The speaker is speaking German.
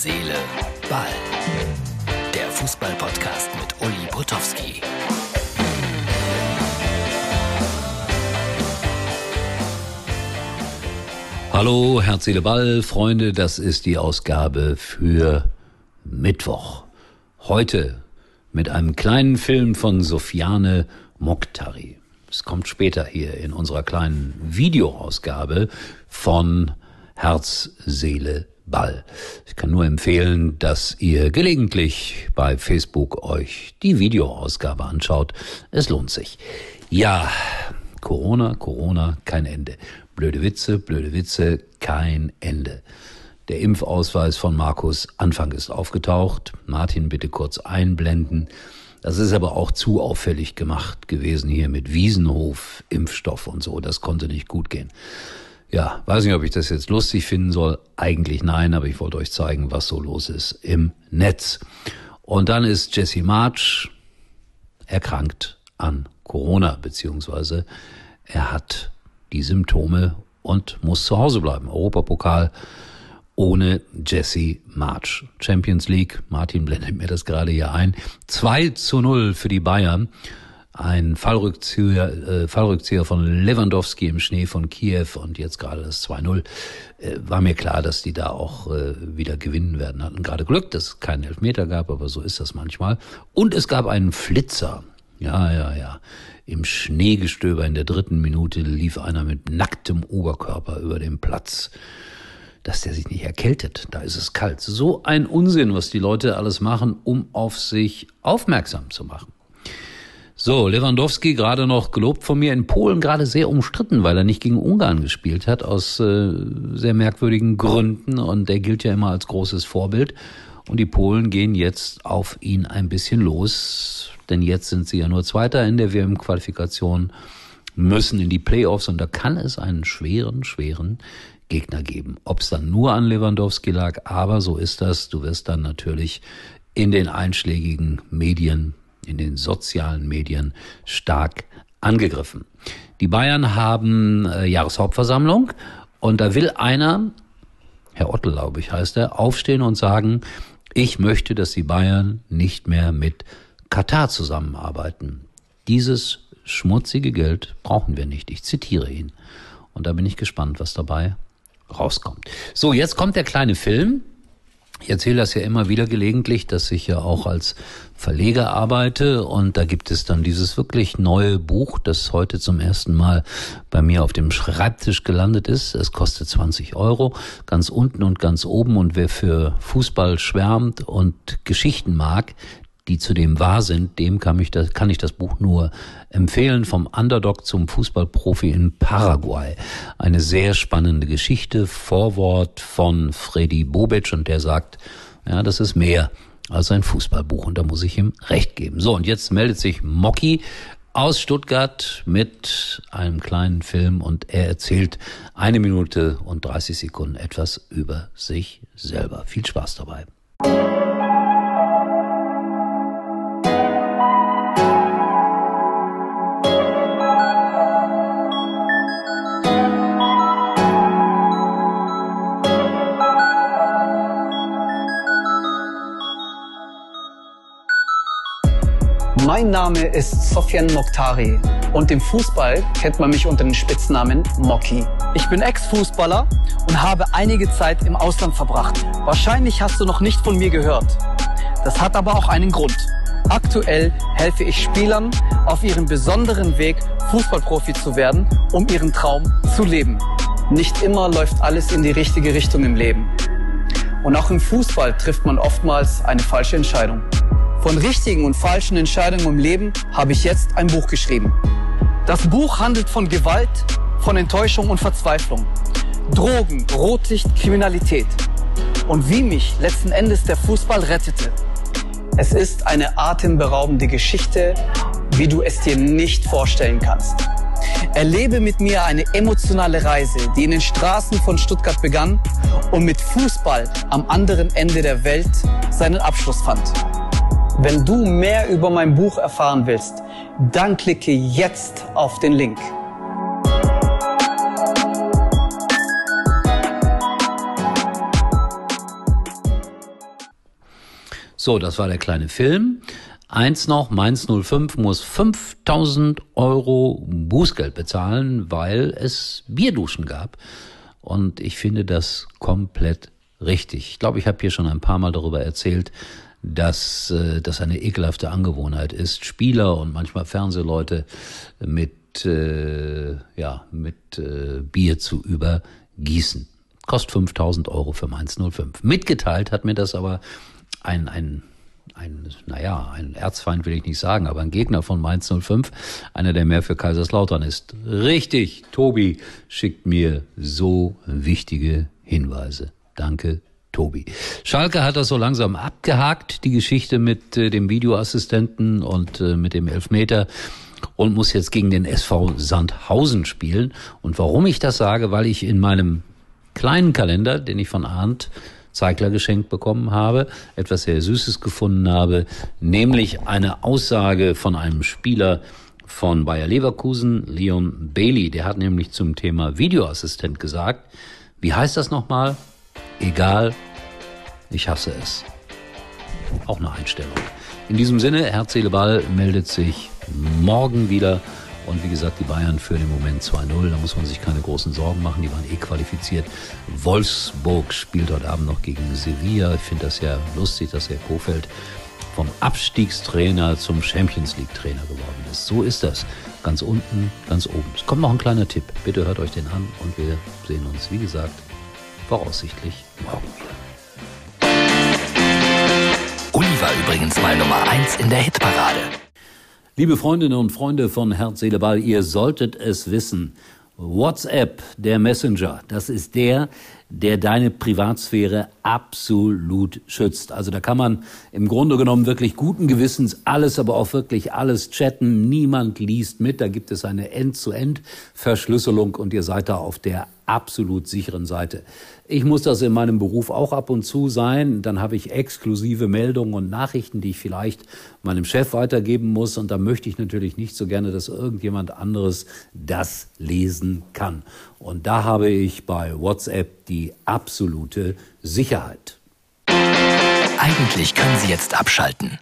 Seele, Ball. Der Fußball-Podcast mit Uli Potowski. Hallo, Herz, Seele, Ball, Freunde, das ist die Ausgabe für Mittwoch. Heute mit einem kleinen Film von Sofiane Mokhtari. Es kommt später hier in unserer kleinen Videoausgabe von Herz, Seele, Ball. Ich kann nur empfehlen, dass ihr gelegentlich bei Facebook euch die Videoausgabe anschaut. Es lohnt sich. Ja, Corona, Corona, kein Ende. Blöde Witze, blöde Witze, kein Ende. Der Impfausweis von Markus Anfang ist aufgetaucht. Martin bitte kurz einblenden. Das ist aber auch zu auffällig gemacht gewesen hier mit Wiesenhof, Impfstoff und so. Das konnte nicht gut gehen. Ja, weiß nicht, ob ich das jetzt lustig finden soll. Eigentlich nein, aber ich wollte euch zeigen, was so los ist im Netz. Und dann ist Jesse March erkrankt an Corona, beziehungsweise er hat die Symptome und muss zu Hause bleiben. Europapokal ohne Jesse March. Champions League, Martin blendet mir das gerade hier ein. 2 zu 0 für die Bayern. Ein Fallrückzieher, äh, Fallrückzieher von Lewandowski im Schnee von Kiew und jetzt gerade das 2-0. Äh, war mir klar, dass die da auch äh, wieder gewinnen werden. Hatten gerade Glück, dass es keinen Elfmeter gab, aber so ist das manchmal. Und es gab einen Flitzer. Ja, ja, ja. Im Schneegestöber in der dritten Minute lief einer mit nacktem Oberkörper über den Platz dass der sich nicht erkältet. Da ist es kalt. So ein Unsinn, was die Leute alles machen, um auf sich aufmerksam zu machen. So, Lewandowski gerade noch gelobt von mir in Polen, gerade sehr umstritten, weil er nicht gegen Ungarn gespielt hat, aus äh, sehr merkwürdigen Gründen. Und der gilt ja immer als großes Vorbild. Und die Polen gehen jetzt auf ihn ein bisschen los, denn jetzt sind sie ja nur Zweiter in der WM-Qualifikation, müssen in die Playoffs und da kann es einen schweren, schweren Gegner geben. Ob es dann nur an Lewandowski lag, aber so ist das. Du wirst dann natürlich in den einschlägigen Medien, in den sozialen Medien stark angegriffen. Die Bayern haben äh, Jahreshauptversammlung und da will einer, Herr Ottel, glaube ich, heißt er, aufstehen und sagen, ich möchte, dass die Bayern nicht mehr mit Katar zusammenarbeiten. Dieses schmutzige Geld brauchen wir nicht. Ich zitiere ihn. Und da bin ich gespannt, was dabei rauskommt. So, jetzt kommt der kleine Film. Ich erzähle das ja immer wieder gelegentlich, dass ich ja auch als Verleger arbeite und da gibt es dann dieses wirklich neue Buch, das heute zum ersten Mal bei mir auf dem Schreibtisch gelandet ist. Es kostet 20 Euro, ganz unten und ganz oben und wer für Fußball schwärmt und Geschichten mag, die zudem wahr sind, dem kann ich das, kann ich das Buch nur empfehlen. Vom Underdog zum Fußballprofi in Paraguay. Eine sehr spannende Geschichte. Vorwort von Freddy Bobic und der sagt, ja, das ist mehr als ein Fußballbuch und da muss ich ihm recht geben. So, und jetzt meldet sich Mocky aus Stuttgart mit einem kleinen Film und er erzählt eine Minute und 30 Sekunden etwas über sich selber. Viel Spaß dabei. Mein Name ist Sofian Mokhtari und im Fußball kennt man mich unter dem Spitznamen Moki. Ich bin Ex-Fußballer und habe einige Zeit im Ausland verbracht. Wahrscheinlich hast du noch nicht von mir gehört. Das hat aber auch einen Grund. Aktuell helfe ich Spielern auf ihrem besonderen Weg, Fußballprofi zu werden, um ihren Traum zu leben. Nicht immer läuft alles in die richtige Richtung im Leben. Und auch im Fußball trifft man oftmals eine falsche Entscheidung. Von richtigen und falschen Entscheidungen im Leben habe ich jetzt ein Buch geschrieben. Das Buch handelt von Gewalt, von Enttäuschung und Verzweiflung, Drogen, Rotlicht, Kriminalität und wie mich letzten Endes der Fußball rettete. Es ist eine atemberaubende Geschichte, wie du es dir nicht vorstellen kannst. Erlebe mit mir eine emotionale Reise, die in den Straßen von Stuttgart begann und mit Fußball am anderen Ende der Welt seinen Abschluss fand. Wenn du mehr über mein Buch erfahren willst, dann klicke jetzt auf den Link. So, das war der kleine Film. Eins noch, Mainz 05 muss 5000 Euro Bußgeld bezahlen, weil es Bierduschen gab. Und ich finde das komplett richtig. Ich glaube, ich habe hier schon ein paar Mal darüber erzählt, dass äh, das eine ekelhafte Angewohnheit ist, Spieler und manchmal Fernsehleute mit, äh, ja, mit äh, Bier zu übergießen. Kostet 5000 Euro für Mainz 05. Mitgeteilt hat mir das aber ein, ein ein, naja, ein Erzfeind will ich nicht sagen, aber ein Gegner von Mainz 05, einer, der mehr für Kaiserslautern ist. Richtig, Tobi schickt mir so wichtige Hinweise. Danke, Tobi. Schalke hat das so langsam abgehakt, die Geschichte mit äh, dem Videoassistenten und äh, mit dem Elfmeter und muss jetzt gegen den SV Sandhausen spielen. Und warum ich das sage, weil ich in meinem kleinen Kalender, den ich von Arndt Zeigler geschenkt bekommen habe, etwas sehr Süßes gefunden habe, nämlich eine Aussage von einem Spieler von Bayer Leverkusen, Leon Bailey. Der hat nämlich zum Thema Videoassistent gesagt, wie heißt das nochmal? Egal, ich hasse es. Auch eine Einstellung. In diesem Sinne, Herz, Seele, Ball meldet sich morgen wieder. Und wie gesagt, die Bayern führen im Moment 2-0. Da muss man sich keine großen Sorgen machen. Die waren eh qualifiziert. Wolfsburg spielt heute Abend noch gegen Sevilla. Ich finde das ja lustig, dass Herr Kofeld vom Abstiegstrainer zum Champions League Trainer geworden ist. So ist das. Ganz unten, ganz oben. Es kommt noch ein kleiner Tipp. Bitte hört euch den an und wir sehen uns, wie gesagt, voraussichtlich morgen wieder. Uli war übrigens mal Nummer 1 in der Hitparade. Liebe Freundinnen und Freunde von Herz, Seele, Ball, ihr solltet es wissen. WhatsApp, der Messenger, das ist der, der deine Privatsphäre absolut schützt. Also da kann man im Grunde genommen wirklich guten Gewissens alles, aber auch wirklich alles chatten. Niemand liest mit. Da gibt es eine End-zu-End-Verschlüsselung und ihr seid da auf der absolut sicheren Seite. Ich muss das in meinem Beruf auch ab und zu sein. Dann habe ich exklusive Meldungen und Nachrichten, die ich vielleicht meinem Chef weitergeben muss. Und da möchte ich natürlich nicht so gerne, dass irgendjemand anderes das lesen kann. Und da habe ich bei WhatsApp die absolute Sicherheit. Eigentlich können Sie jetzt abschalten.